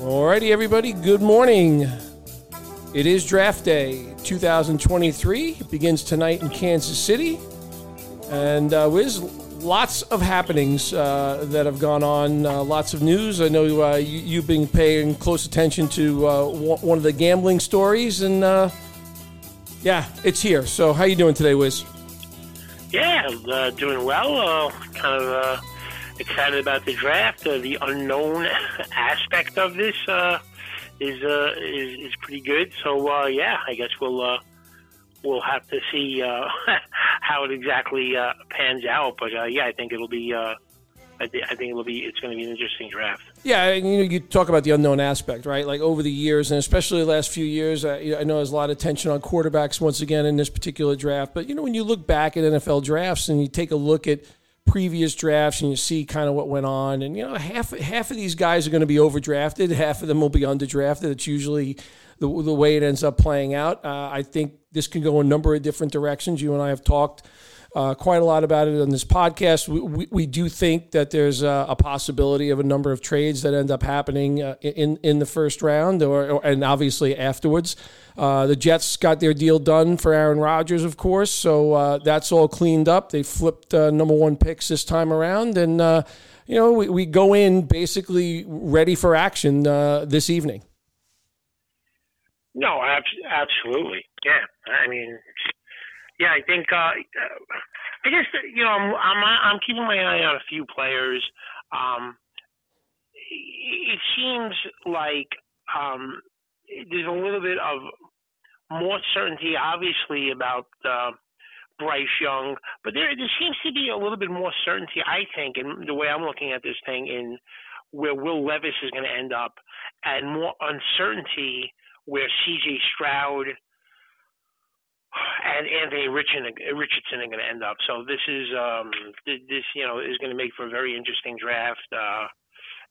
Alrighty, everybody. Good morning. It is draft day 2023. It begins tonight in Kansas City. And uh, lots of happenings uh, that have gone on, uh, lots of news. I know uh, you, have been paying close attention to uh, one of the gambling stories, and uh, yeah, it's here. So, how you doing today, Wiz? Yeah, doing well. kind of excited about the draft. the unknown aspect of this is, is is pretty good. So, yeah, I guess we'll we'll have to see uh, how it exactly uh, pans out. But uh, yeah, I think it'll be. Uh, I, I, think it'll be. It's going to be an interesting draft. Yeah, you know, you talk about the unknown aspect, right? Like over the years, and especially the last few years, uh, I know there's a lot of tension on quarterbacks once again in this particular draft. But you know, when you look back at NFL drafts and you take a look at previous drafts and you see kind of what went on, and you know, half half of these guys are going to be overdrafted, half of them will be underdrafted. It's usually the, the way it ends up playing out. Uh, I think this can go a number of different directions. You and I have talked uh, quite a lot about it on this podcast. We, we, we do think that there's a, a, possibility of a number of trades that end up happening uh, in in the first round, or, or and obviously afterwards. Uh, the Jets got their deal done for Aaron Rodgers, of course, so uh, that's all cleaned up. They flipped uh, number one picks this time around, and uh, you know we, we go in basically ready for action this evening. No, absolutely. Yeah, I mean, yeah, I think uh, I guess you know I'm I'm I'm keeping my eye on a few players. Um, it seems like um, there's a little bit of more certainty, obviously, about uh, Bryce Young, but there there seems to be a little bit more certainty, I think, in the way I'm looking at this thing, in where Will Levis is going to end up, and more uncertainty where C.J. Stroud and Anthony Richardson, Richardson are going to end up. So this is um, this you know is going to make for a very interesting draft. Uh,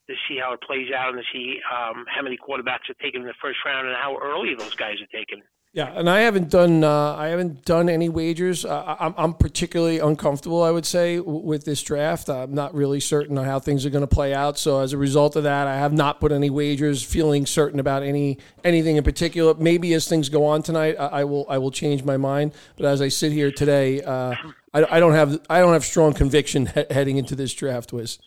to see how it plays out and to see um, how many quarterbacks are taken in the first round and how early those guys are taken. Yeah, and I haven't done uh, I haven't done any wagers. Uh, I'm, I'm particularly uncomfortable, I would say, w- with this draft. I'm not really certain on how things are going to play out. So as a result of that, I have not put any wagers. Feeling certain about any anything in particular. Maybe as things go on tonight, I, I will I will change my mind. But as I sit here today, uh, I, I, don't have I don't have strong conviction he- heading into this draft. Was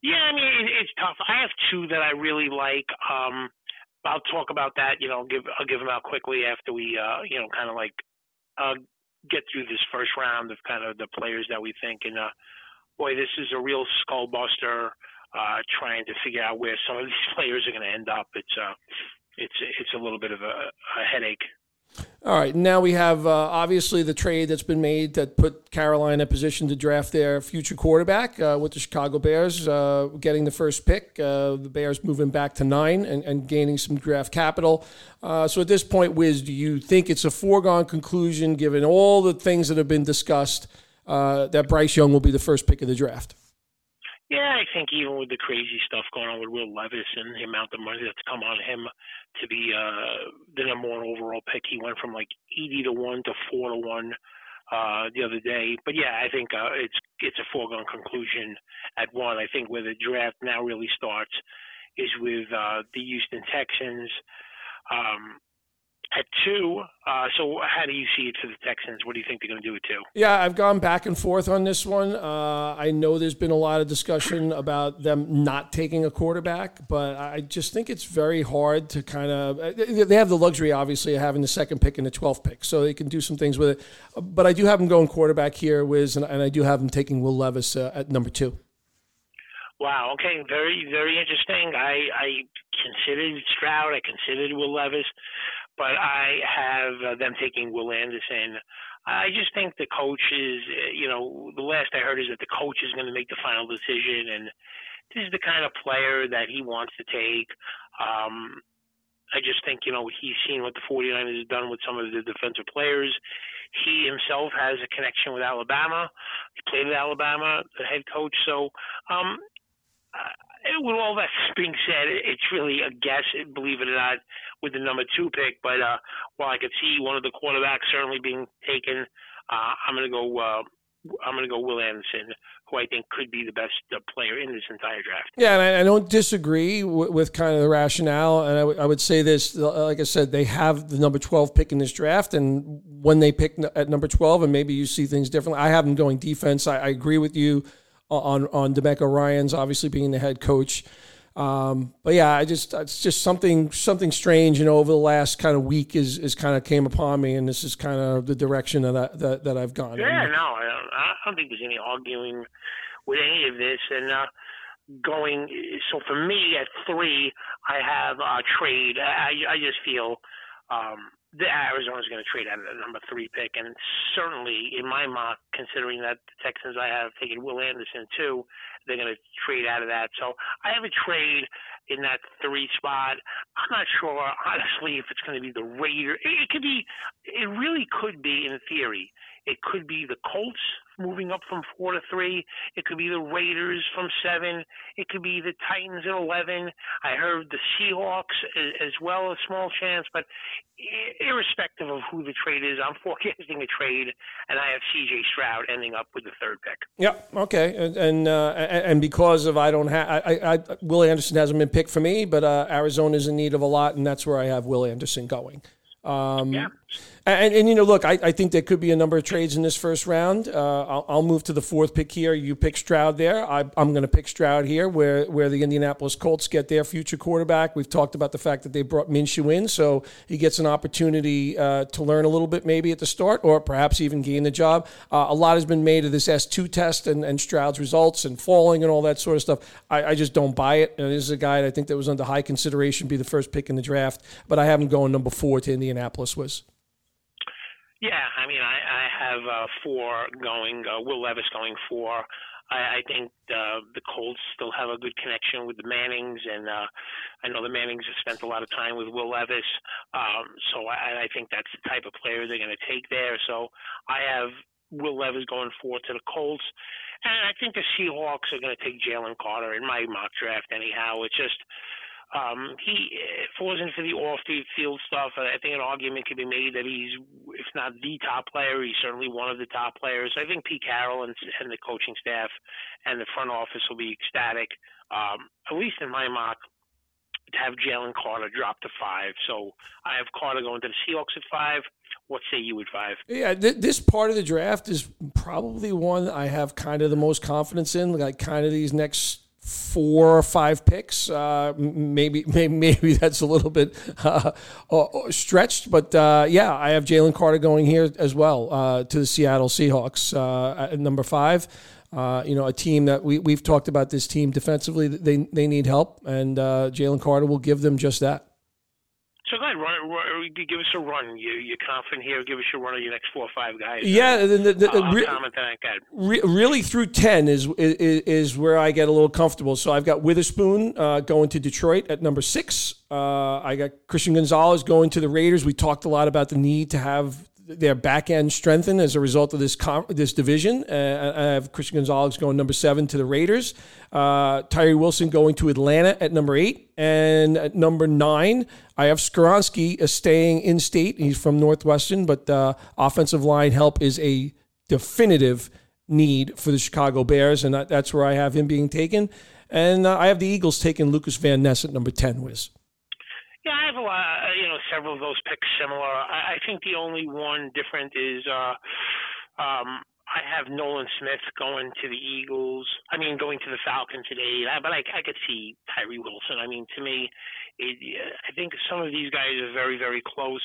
yeah, I mean it's tough. I have two that I really like. Um, I'll talk about that. You know, give I'll give them out quickly after we, uh, you know, kind of like uh, get through this first round of kind of the players that we think. And uh, boy, this is a real skull buster. Uh, trying to figure out where some of these players are going to end up. It's uh, it's it's a little bit of a, a headache. All right, now we have uh, obviously the trade that's been made that put Carolina in position to draft their future quarterback uh, with the Chicago Bears uh, getting the first pick. Uh, the Bears moving back to nine and, and gaining some draft capital. Uh, so at this point, Wiz, do you think it's a foregone conclusion, given all the things that have been discussed, uh, that Bryce Young will be the first pick of the draft? Yeah, I think even with the crazy stuff going on with Will Levis and the amount of money that's come on him to be uh, the number one overall pick, he went from like eighty to one to four to one uh, the other day. But yeah, I think uh, it's it's a foregone conclusion at one. I think where the draft now really starts is with uh, the Houston Texans. Um, at two. Uh, so how do you see it for the Texans? What do you think they're going to do at two? Yeah, I've gone back and forth on this one. Uh, I know there's been a lot of discussion about them not taking a quarterback, but I just think it's very hard to kind of. They have the luxury, obviously, of having the second pick and the 12th pick, so they can do some things with it. But I do have them going quarterback here, Wiz, and, and I do have them taking Will Levis uh, at number two. Wow. Okay. Very, very interesting. I, I considered Stroud. I considered Will Levis but I have uh, them taking Will Anderson. I just think the coach is, uh, you know, the last I heard is that the coach is going to make the final decision, and this is the kind of player that he wants to take. Um, I just think, you know, he's seen what the 49ers have done with some of the defensive players. He himself has a connection with Alabama. He played at Alabama, the head coach. So, um, with all that being said, it's really a guess, believe it or not, with the number two pick. But uh, while I could see one of the quarterbacks certainly being taken, uh, I'm going to go uh, I'm going to go Will Anderson, who I think could be the best uh, player in this entire draft. Yeah, and I, I don't disagree w- with kind of the rationale. And I, w- I would say this, uh, like I said, they have the number 12 pick in this draft. And when they pick n- at number 12, and maybe you see things differently, I have them going defense. I, I agree with you on, on DeMeco Ryans, obviously being the head coach. Um, but yeah, I just it's just something something strange, you know, over the last kind of week is is kind of came upon me, and this is kind of the direction that that, that I've gone. Yeah, no, I don't, I don't think there's any arguing with any of this, and uh, going. So for me at three, I have a trade. I I just feel. Um, the Arizona's going to trade out of the number three pick, and certainly in my mock, considering that the Texans I have taken Will Anderson too, they're going to trade out of that. So I have a trade in that three spot. I'm not sure, honestly, if it's going to be the Raider. It could be. It really could be, in theory, it could be the Colts moving up from four to three. It could be the Raiders from seven. It could be the Titans at eleven. I heard the Seahawks as well, a small chance. But irrespective of who the trade is, I'm forecasting a trade, and I have C.J. Stroud ending up with the third pick. Yep. Okay. And and, uh, and because of I don't have I, I, Will Anderson hasn't been picked for me, but uh, Arizona's in need of a lot, and that's where I have Will Anderson going. Um, yeah. And, and, you know, look, I, I think there could be a number of trades in this first round. Uh, I'll, I'll, move to the fourth pick here. You pick Stroud there. I, am going to pick Stroud here, where where the Indianapolis Colts get their future quarterback. We've talked about the fact that they brought Minshew in, so he gets an opportunity uh, to learn a little bit maybe at the start, or perhaps even gain the job. Uh, a lot has been made of this S2 test and, and Stroud's results and falling and all that sort of stuff. I, I just don't buy it. And this is a guy that I think that was under high consideration, be the first pick in the draft, but I have him going number four to Indianapolis was. Yeah, I mean, I, I have uh, four going. Uh, Will Levis going four. I, I think uh, the Colts still have a good connection with the Mannings, and uh, I know the Mannings have spent a lot of time with Will Levis. Um, so I, I think that's the type of player they're going to take there. So I have Will Levis going four to the Colts. And I think the Seahawks are going to take Jalen Carter in my mock draft anyhow. It's just um, he, falls it wasn't for the off-field stuff, I think an argument could be made that he's, if not the top player, he's certainly one of the top players. I think Pete Carroll and, and the coaching staff and the front office will be ecstatic, um, at least in my mock, to have Jalen Carter drop to five. So I have Carter going to the Seahawks at five. What say you at five? Yeah, th- this part of the draft is probably one I have kind of the most confidence in. Like kind of these next four or five picks. Uh, maybe, maybe, maybe that's a little bit uh, stretched, but uh, yeah, I have Jalen Carter going here as well uh, to the Seattle Seahawks uh, at number five. Uh, you know, a team that we we've talked about this team defensively. They they need help, and Jalen Carter will give them just that. So go ahead, run, run, give us a run. You, you're confident here. Give us a run of your next four or five guys. Yeah, the, the, the, I'll re- comment on that. Re- really through ten is, is, is where I get a little comfortable. So I've got Witherspoon uh, going to Detroit at number six. Uh, I got Christian Gonzalez going to the Raiders. We talked a lot about the need to have their back end strengthened as a result of this com- this division. Uh, I have Christian Gonzalez going number seven to the Raiders. Uh, Tyree Wilson going to Atlanta at number eight. And at number nine, I have Skoronski uh, staying in state. He's from Northwestern, but uh, offensive line help is a definitive need for the Chicago Bears. And that's where I have him being taken. And uh, I have the Eagles taking Lucas Van Ness at number 10, Wiz. Yeah, I have a lot, uh, you know, several of those picks similar. I, I think the only one different is uh, um, I have Nolan Smith going to the Eagles. I mean, going to the Falcons today. But I, I could see Tyree Wilson. I mean, to me, it, I think some of these guys are very, very close.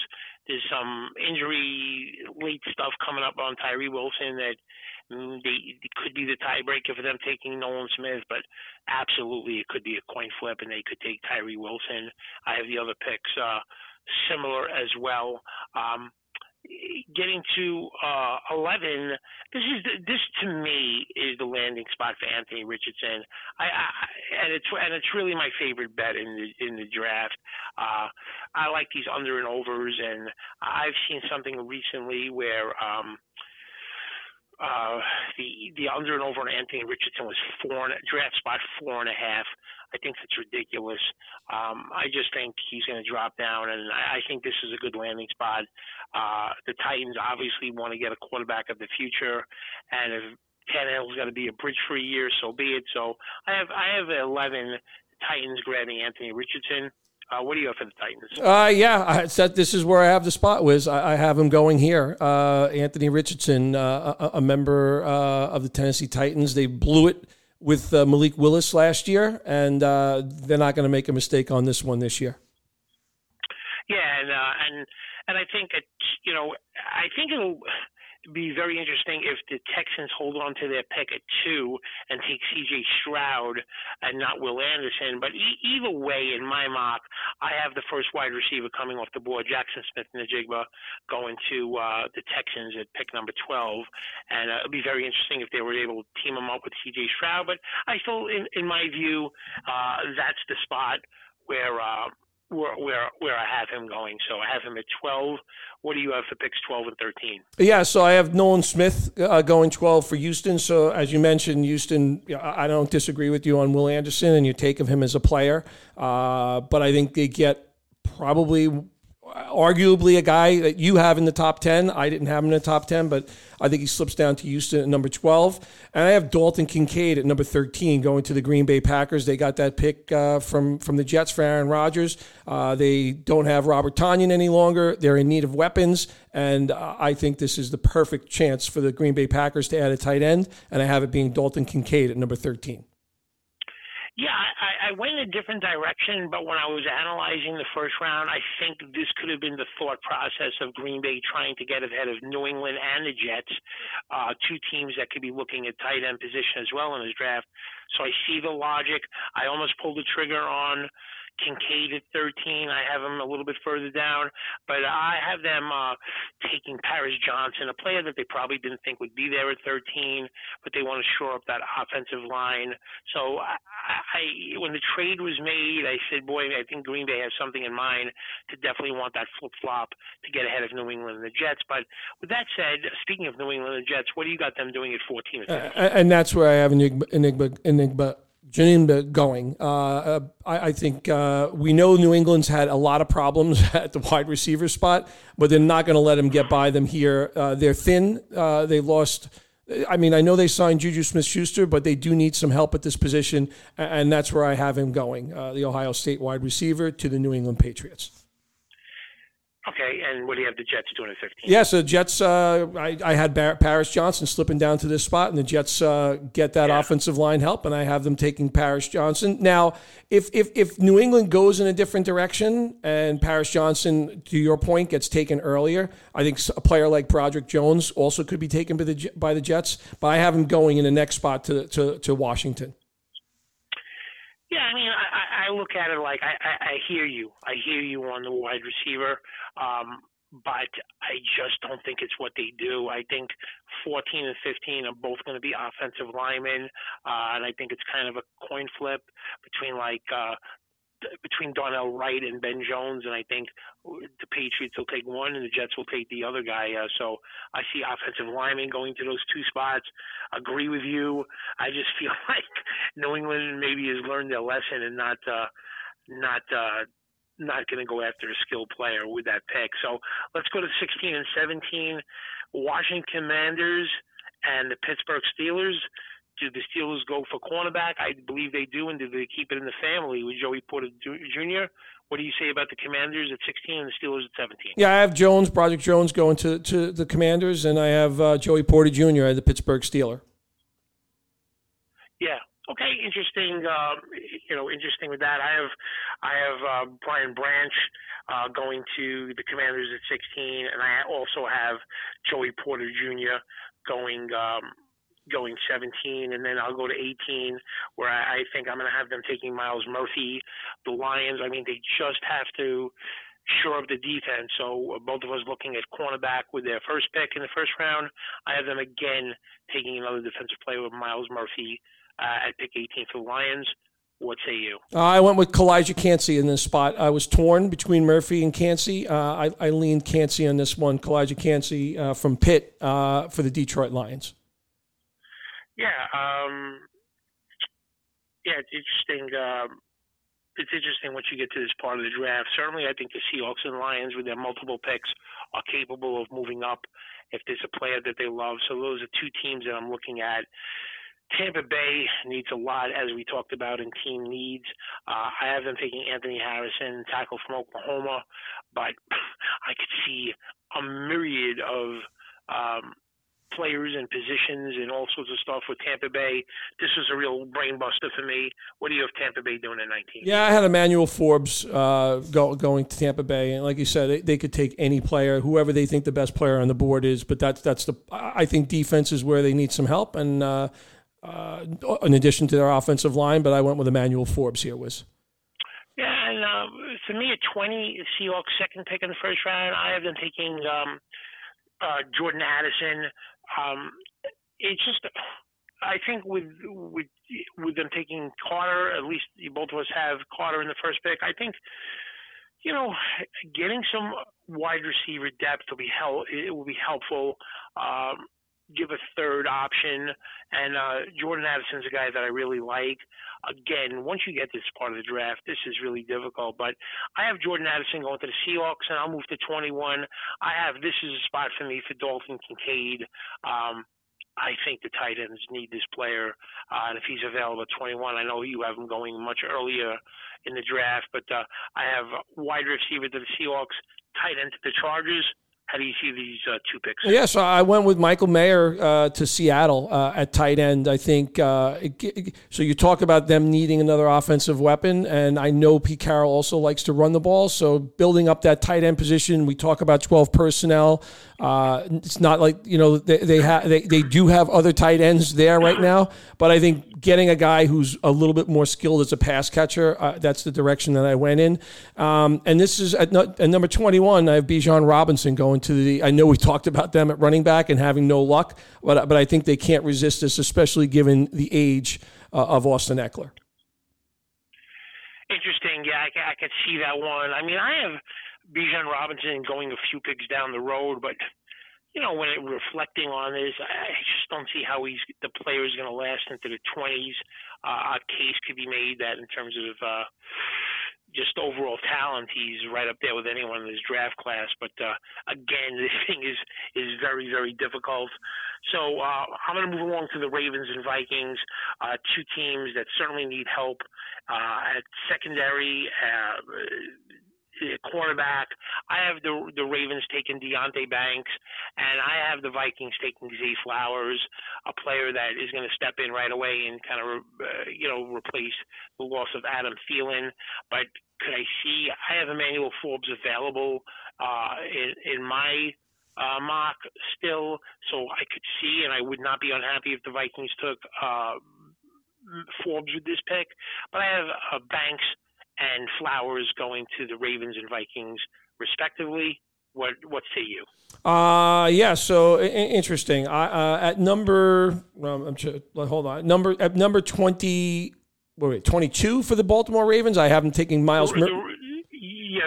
There's some injury late stuff coming up on Tyree Wilson that they it could be the tiebreaker for them taking Nolan Smith, but absolutely it could be a coin flip and they could take Tyree Wilson. I have the other picks uh, similar as well. Um, getting to uh, 11, this is this to me is the landing spot for Anthony Richardson. I, I and it's and it's really my favorite bet in the in the draft. Uh, I like these under and overs, and I've seen something recently where. Um, uh, the the under and over on Anthony Richardson was four and, draft spot four and a half. I think that's ridiculous. Um, I just think he's going to drop down, and I, I think this is a good landing spot. Uh, the Titans obviously want to get a quarterback of the future, and if Tannehill's going to be a bridge for a year, so be it. So I have I have 11 Titans grabbing Anthony Richardson. Uh, what do you have for the Titans? Uh, yeah, I said this is where I have the spot. Wiz I, I have him going here. Uh, Anthony Richardson, uh, a, a, member uh, of the Tennessee Titans. They blew it with uh, Malik Willis last year, and they're not going to make a mistake on this one this year. Yeah, and and and I think it, you know, I think it'll be very interesting if the Texans hold on to their pick at two and take C.J. Stroud and not Will Anderson. But e- either way, in my mock, I have the first wide receiver coming off the board, Jaxon Smith-Njigba, going to uh, the Texans at pick number 12. And uh, it'd be very interesting if they were able to team him up with C.J. Stroud. But I still, in, in my view, uh, that's the spot where. Uh, where, where where I have him going. So I have him at 12. What do you have for picks 12 and 13? Yeah, so I have Nolan Smith uh, going 12 for Houston. So as you mentioned, Houston, I don't disagree with you on Will Anderson, and you take of him as a player. Uh, but I think they get probably arguably a guy that you have in the top 10. I didn't have him in the top 10, but I think he slips down to Houston at number 12. And I have Dalton Kincaid at number 13 going to the Green Bay Packers. They got that pick uh, from, from the Jets for Aaron Rodgers. Uh, they don't have Robert Tonyan any longer. They're in need of weapons. And uh, I think this is the perfect chance for the Green Bay Packers to add a tight end. And I have it being Dalton Kincaid at number 13. Yeah, I, I went in a different direction, but when I was analyzing the first round, I think this could have been the thought process of Green Bay trying to get ahead of New England and the Jets, uh, two teams that could be looking at tight end position as well in this draft. So I see the logic. I almost pulled the trigger on Kincaid at 13. I have him a little bit further down, but I have them uh, taking Paris Johnson, a player that they probably didn't think would be there at 13, but they want to shore up that offensive line. So I, I when the trade was made, I said, boy, I think Green Bay has something in mind to definitely want that flip flop to get ahead of New England and the Jets. But with that said, speaking of New England and the Jets, what do you got them doing at 14? Uh, and that's where I have Enigma, Enigma, Enigma Janine going. Uh, uh, I, I, think uh, we know New England's had a lot of problems at the wide receiver spot, but they're not going to let them get by them here. Uh, they're thin. Uh, they lost. I mean, I know they signed Juju Smith Schuster, but they do need some help at this position, and that's where I have him going uh, the Ohio State wide receiver to the New England Patriots. Okay, and what do you have the Jets doing at 15? Yeah, so the Jets, uh, I, I, had Bar- Paris Johnson slipping down to this spot, and the Jets uh, get that yeah. offensive line help, and I have them taking Paris Johnson. Now, if, if, if New England goes in a different direction and Paris Johnson, to your point, gets taken earlier, I think a player like Broderick Jones also could be taken by the, by the Jets, but I have him going in the next spot to, to, to Washington. Yeah, I mean, I, I look at it like I, I, I hear you. I hear you on the wide receiver, um, but I just don't think it's what they do. I think 14 and 15 are both going to be offensive linemen, uh, and I think it's kind of a coin flip between like uh, between Darnell Wright and Ben Jones, and I think the Patriots will take one and the Jets will take the other guy. Uh, so I see offensive linemen going to those two spots. Agree with you. I just feel like New England maybe has learned their lesson and not uh, not uh, not going to go after a skilled player with that pick. So let's go to 16 and 17. Washington Commanders and the Pittsburgh Steelers do the Steelers go for cornerback? I believe they do, and do they keep it in the family with Joey Porter Jr.? What do you say about the Commanders at 16 and the Steelers at 17? Yeah, I have Jones, Broderick Jones going to, to the Commanders, and I have uh, Joey Porter Jr. at the Pittsburgh Steeler. Yeah. Okay. Interesting. Um, you know, interesting with that. I have, I have uh, Brian Branch uh, going to the Commanders at 16, and I also have Joey Porter Jr. going. Um, going 17, and then I'll go to 18, where I, I think I'm going to have them taking Myles Murphy. The Lions, I mean, they just have to shore up the defense. So both of us looking at cornerback with their first pick in the first round. I have them again taking another defensive player with Myles Murphy uh, at pick 18 for the Lions. What say you? Uh, I went with Calijah Kancey in this spot. I was torn between Murphy and Kancey. Uh, I, I, leaned Kancey on this one. Calijah Kancey uh, from Pitt uh, for the Detroit Lions. Yeah, um, yeah, it's interesting. Um, it's interesting once you get to this part of the draft. Certainly, I think the Seahawks and Lions, with their multiple picks, are capable of moving up if there's a player that they love. So those are two teams that I'm looking at. Tampa Bay needs a lot, as we talked about in team needs. Uh, I have them taking Anthony Harrison, tackle from Oklahoma, but I could see a myriad of um, players and positions and all sorts of stuff with Tampa Bay. This was a real brainbuster for me. What do you have Tampa Bay doing at 19? Yeah, I had Emmanuel Forbes uh, go, going to Tampa Bay, and like you said, they, they, could take any player, whoever they think the best player on the board is. But that's that's the I think defense is where they need some help, and uh, uh, in addition to their offensive line. But I went with Emmanuel Forbes here. Was yeah, and uh, for me at 20, Seahawks second pick in the first round. I have them taking. Um, uh, Jordan Addison, um, it's just, I think with with with them taking Carter, at least both of us have Carter in the first pick. I think, you know, getting some wide receiver depth will be help. It will be helpful. Um, give a third option, and uh, Jordan Addison's a guy that I really like. Again, once you get this part of the draft, this is really difficult. But I have Jordan Addison going to the Seahawks, and I'll move to 21. I have this is a spot for me for Dalton Kincaid. Um, I think the tight ends need this player, uh, and if he's available at 21, I know you have him going much earlier in the draft. But uh, I have wide receiver to the Seahawks, tight end to the Chargers. How do you see these uh, two picks? Yeah, so I went with Michael Mayer uh, to Seattle uh, at tight end. I think uh, it, so. You talk about them needing another offensive weapon, and I know Pete Carroll also likes to run the ball. So building up that tight end position, we talk about twelve personnel. Uh, it's not like you know they they, ha- they they do have other tight ends there right now, but I think getting a guy who's a little bit more skilled as a pass catcher, uh, that's the direction that I went in. Um, and this is at, at number twenty one. I have Bijan Robinson going to the. I know we talked about them at running back and having no luck, but but I think they can't resist this, especially given the age uh, of Austin Ekeler. Interesting. Yeah, I, I could see that one. I mean, I have Bijan Robinson going a few picks down the road, but you know, when it, reflecting on this, I just don't see how he's the player is going to last into the 20s. Uh, a case could be made that in terms of uh, just overall talent, he's right up there with anyone in this draft class. But uh, again, this thing is is very very difficult. So uh, I'm going to move along to the Ravens and Vikings, uh, two teams that certainly need help uh, at secondary. Cornerback. I have the the Ravens taking Deonte Banks, and I have the Vikings taking Zay Flowers, a player that is going to step in right away and kind of uh, you know replace the loss of Adam Thielen. But could I see? I have Emmanuel Forbes available uh, in in my uh, mock still, so I could see, and I would not be unhappy if the Vikings took uh, Forbes with this pick. But I have uh, Banks and Flowers going to the Ravens and Vikings respectively. What what say you? Uh yeah. So interesting. I, uh, at number, um, I'm sure, hold on. Number at number twenty. Wait, twenty two for the Baltimore Ravens. I have them taking Myles. Mur-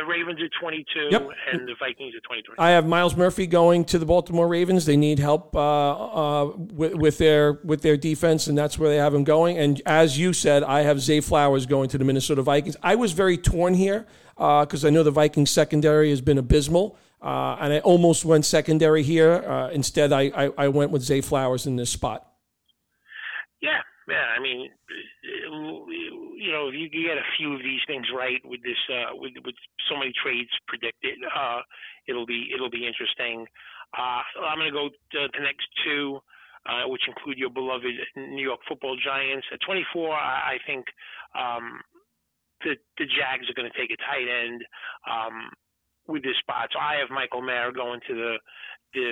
yeah, Ravens are 22 yep. and the Vikings are 23. I have Myles Murphy going to the Baltimore Ravens. They need help uh, uh, with, with, their with their defense, and that's where they have him going. And as you said, I have Zay Flowers going to the Minnesota Vikings. I was very torn here because uh, I know the Vikings secondary has been abysmal. Uh, and I almost went secondary here. Uh, instead, I, I, I went with Zay Flowers in this spot. Yeah, yeah. I mean, you know, if you get a few of these things right with this, uh, with with so many trades predicted, uh, it'll be it'll be interesting. Uh, I'm going to go to the next two, uh, which include your beloved New York Football Giants. At 24, I, I think um, the the Jags are going to take a tight end um, with this spot. So I have Michael Mayer going to the the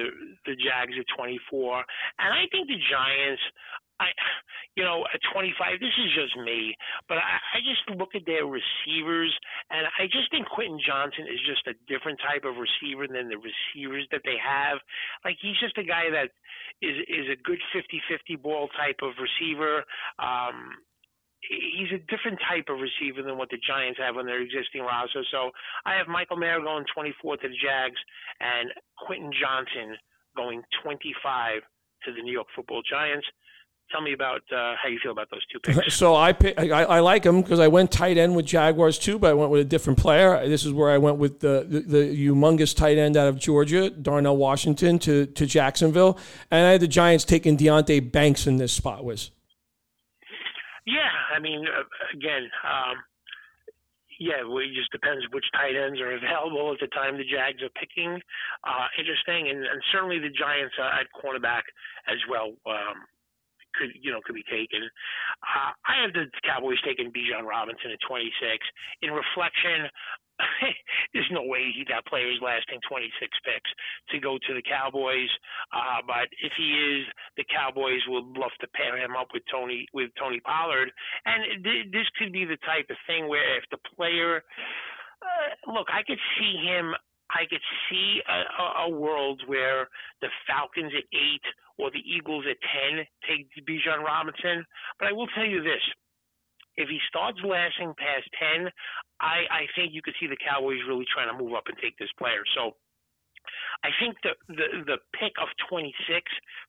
the Jags at 24, and I think the Giants. I, you know, at 25, this is just me, but I, I just look at their receivers, and I just think Quentin Johnston is just a different type of receiver than the receivers that they have. Like he's just a guy that is is a good 50-50 ball type of receiver. Um, he's a different type of receiver than what the Giants have on their existing roster. So I have Michael Mayer going 24 to the Jags and Quentin Johnston going 25 to the New York Football Giants. Tell me about uh, how you feel about those two picks. So I pick, I, I like them because I went tight end with Jaguars too, but I went with a different player. This is where I went with the the, the humongous tight end out of Georgia, Darnell Washington, to to Jacksonville, and I had the Giants taking Deonte Banks in this spot. Was yeah, I mean, uh, again. Um, yeah, well, it just depends which tight ends are available at the time the Jags are picking. Uh, interesting, and, and certainly the Giants uh, at cornerback as well. Um, could you know could be taken. Uh, I have the Cowboys taking Bijan Robinson at 26. In reflection, there's no way he got players lasting 26 picks to go to the Cowboys. Uh, but if he is, the Cowboys would love to pair him up with Tony with Tony Pollard, and th- this could be the type of thing where if the player, uh, look, I could see him I could see a, a, world where the Falcons at eight or the Eagles at ten take Bijan Robinson. But I will tell you this: if he starts lasting past ten, I, I think you could see the Cowboys really trying to move up and take this player. So. I think the, the the pick of 26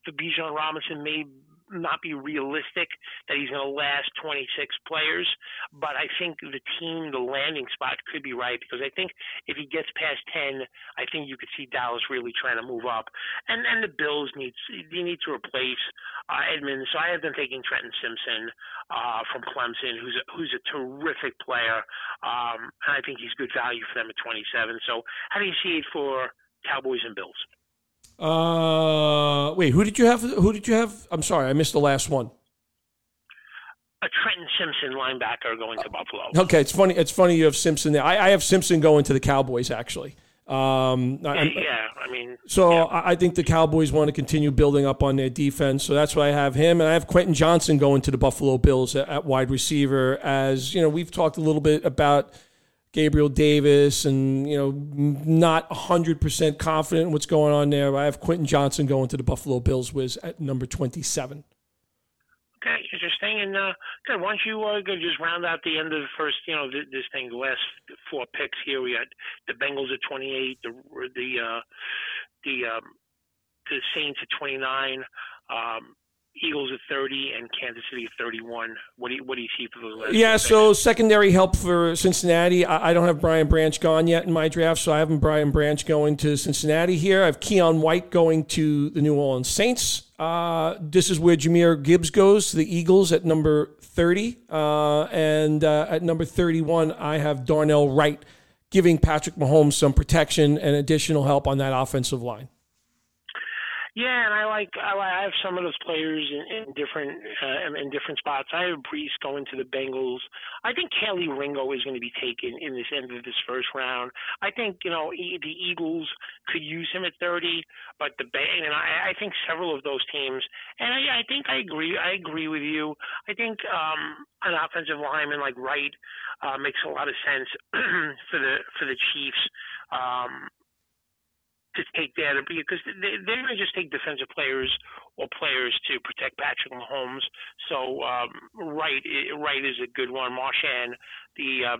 for Bijan Robinson may not be realistic that he's going to last 26 players, but I think the team, the landing spot could be right because I think if he gets past 10, I think you could see Dallas really trying to move up, and and the Bills need they need to replace uh, Edmunds. So I have been taking Trenton Simpson uh, from Clemson, who's a, who's a terrific player, um, and I think he's good value for them at 27. So how do you see it for Cowboys and Bills? Uh, wait, who did you have? Who did you have? I'm sorry, I missed the last one. A Trenton Simpson linebacker going to Buffalo. Okay, it's funny. It's funny you have Simpson there. I, I have Simpson going to the Cowboys actually. Um, yeah, I mean, so yeah. I think the Cowboys want to continue building up on their defense, so that's why I have him, and I have Quentin Johnston going to the Buffalo Bills at, at wide receiver. As you know, we've talked a little bit about Gabriel Davis and, you know, not 100% confident in what's going on there. I have Quentin Johnston going to the Buffalo Bills Wiz at number 27. Okay, interesting. And uh, good. Why don't you uh, just round out the end of the first, you know, this, this thing, the last four picks here. We got the Bengals at 28, the the uh, the um, the Saints at 29. Um, Eagles at 30 and Kansas City at 31. What do you, what do you see for the last? Yeah, so secondary help for Cincinnati. I, I, don't have Brian Branch gone yet in my draft, so I have Brian Branch going to Cincinnati here. I have Keion White going to the New Orleans Saints. Uh, this is where Jahmyr Gibbs goes to the Eagles at number 30. Uh, and uh, at number 31, I have Darnell Wright giving Patrick Mahomes some protection and additional help on that offensive line. Yeah, and I like I, have some of those players in, in different uh, in different spots. I have Breece going to the Bengals. I think Kelee Ringo is going to be taken in this end of this first round. I think you know the Eagles could use him at 30, but the Bang and I, I think several of those teams. And I, I think I agree. I agree with you. I think um, an offensive lineman like Wright uh, makes a lot of sense for the for the Chiefs. Um, to take that because they, they're going to just take defensive players or players to protect Patrick Mahomes. So um, Wright, Wright is a good one. Marshon, the uh,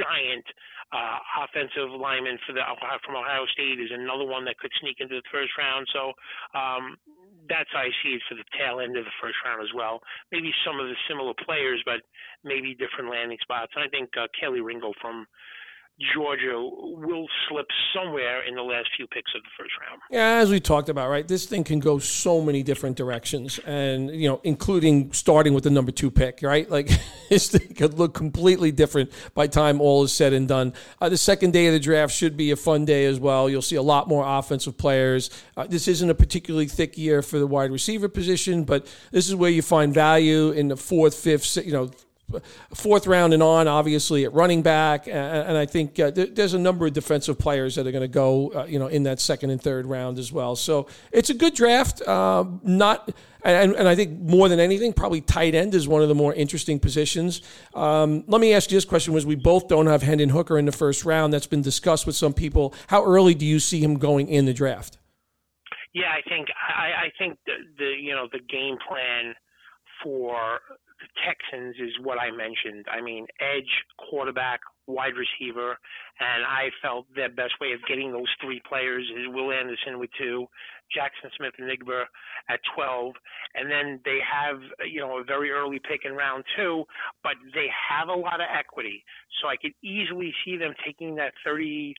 giant uh, offensive lineman for the from Ohio State, is another one that could sneak into the first round. So um, that's how I see it for the tail end of the first round as well. Maybe some of the similar players, but maybe different landing spots. And I think uh, Kelee Ringo from Georgia will slip somewhere in the last few picks of the first round. Yeah, as we talked about, right? This thing can go so many different directions, and you know, including starting with the number two pick, right? Like this thing could look completely different by time all is said and done. Uh, the second day of the draft should be a fun day as well. You'll see a lot more offensive players. Uh, this isn't a particularly thick year for the wide receiver position, but this is where you find value in the fourth, fifth, you know fourth round and on, obviously at running back, and, I think uh, there's a number of defensive players that are going to go, uh, you know, in that second and third round as well. So it's a good draft. Uh, not, and, and, I think more than anything, probably tight end is one of the more interesting positions. Um, let me ask you this question: Was we both don't have Hendon Hooker in the first round? That's been discussed with some people. How early do you see him going in the draft? Yeah, I think I, I think the, the you know the game plan for the Texans is what I mentioned. I mean, edge, quarterback, wide receiver, and I felt their best way of getting those three players is Will Anderson with two, Jaxon Smith-Njigba at 12, and then they have you know a very early pick in round two, but they have a lot of equity, so I could easily see them taking that 30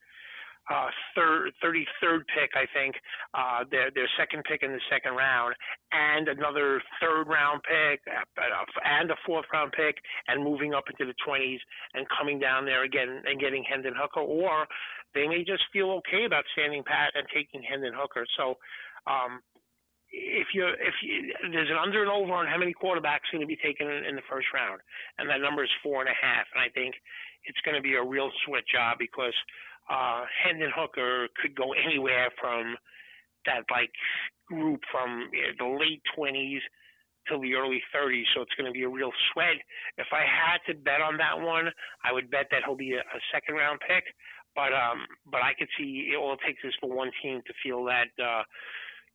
uh, third, 33rd pick, I think, uh, their their second pick in the second round, and another third round pick, uh, and a fourth round pick, and moving up into the 20s and coming down there again and getting Hendon Hooker, or they may just feel okay about standing pat and taking Hendon Hooker. So. Um, if you if you, there's an under and over on how many quarterbacks are going to be taken in, in the first round, and that number is four and a half, and I think it's going to be a real sweat job because uh, Hendon Hooker could go anywhere from that like group from you know, the late 20s till the early 30s. So it's going to be a real sweat. If I had to bet on that one, I would bet that he'll be a, a second round pick. But um, but I could see it all takes is for one team to feel that uh,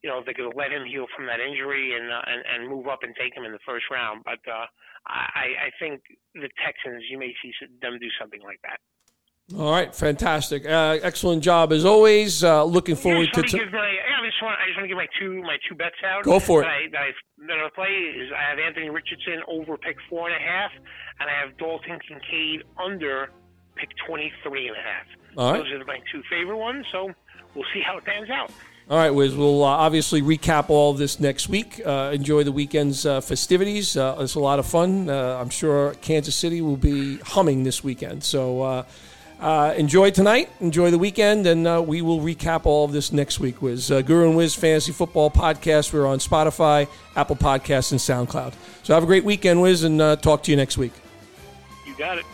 you know they could let him heal from that injury and uh, and and move up and take him in the first round. But uh, I I think the Texans you may see them do something like that. All right, fantastic, uh, excellent job as always. Uh, looking forward to. T- my, I just want I just want to give my two my two bets out. Go for it. That I, that I play is I have Anthony Richardson over pick four and a half, and I have Dalton Kincaid under pick twenty three and a half. All right. Those are my two favorite ones. So we'll see how it pans out. All right, Wiz. We'll uh, obviously recap all of this next week. Uh, enjoy the weekend's uh, festivities. Uh, it's a lot of fun. Uh, I'm sure Kansas City will be humming this weekend. So uh, enjoy tonight, enjoy the weekend, and we will recap all of this next week Wiz Guru and Wiz Fantasy Football Podcast. We're on Spotify, Apple Podcasts, and SoundCloud. So have a great weekend, Wiz, and talk to you next week. You got it.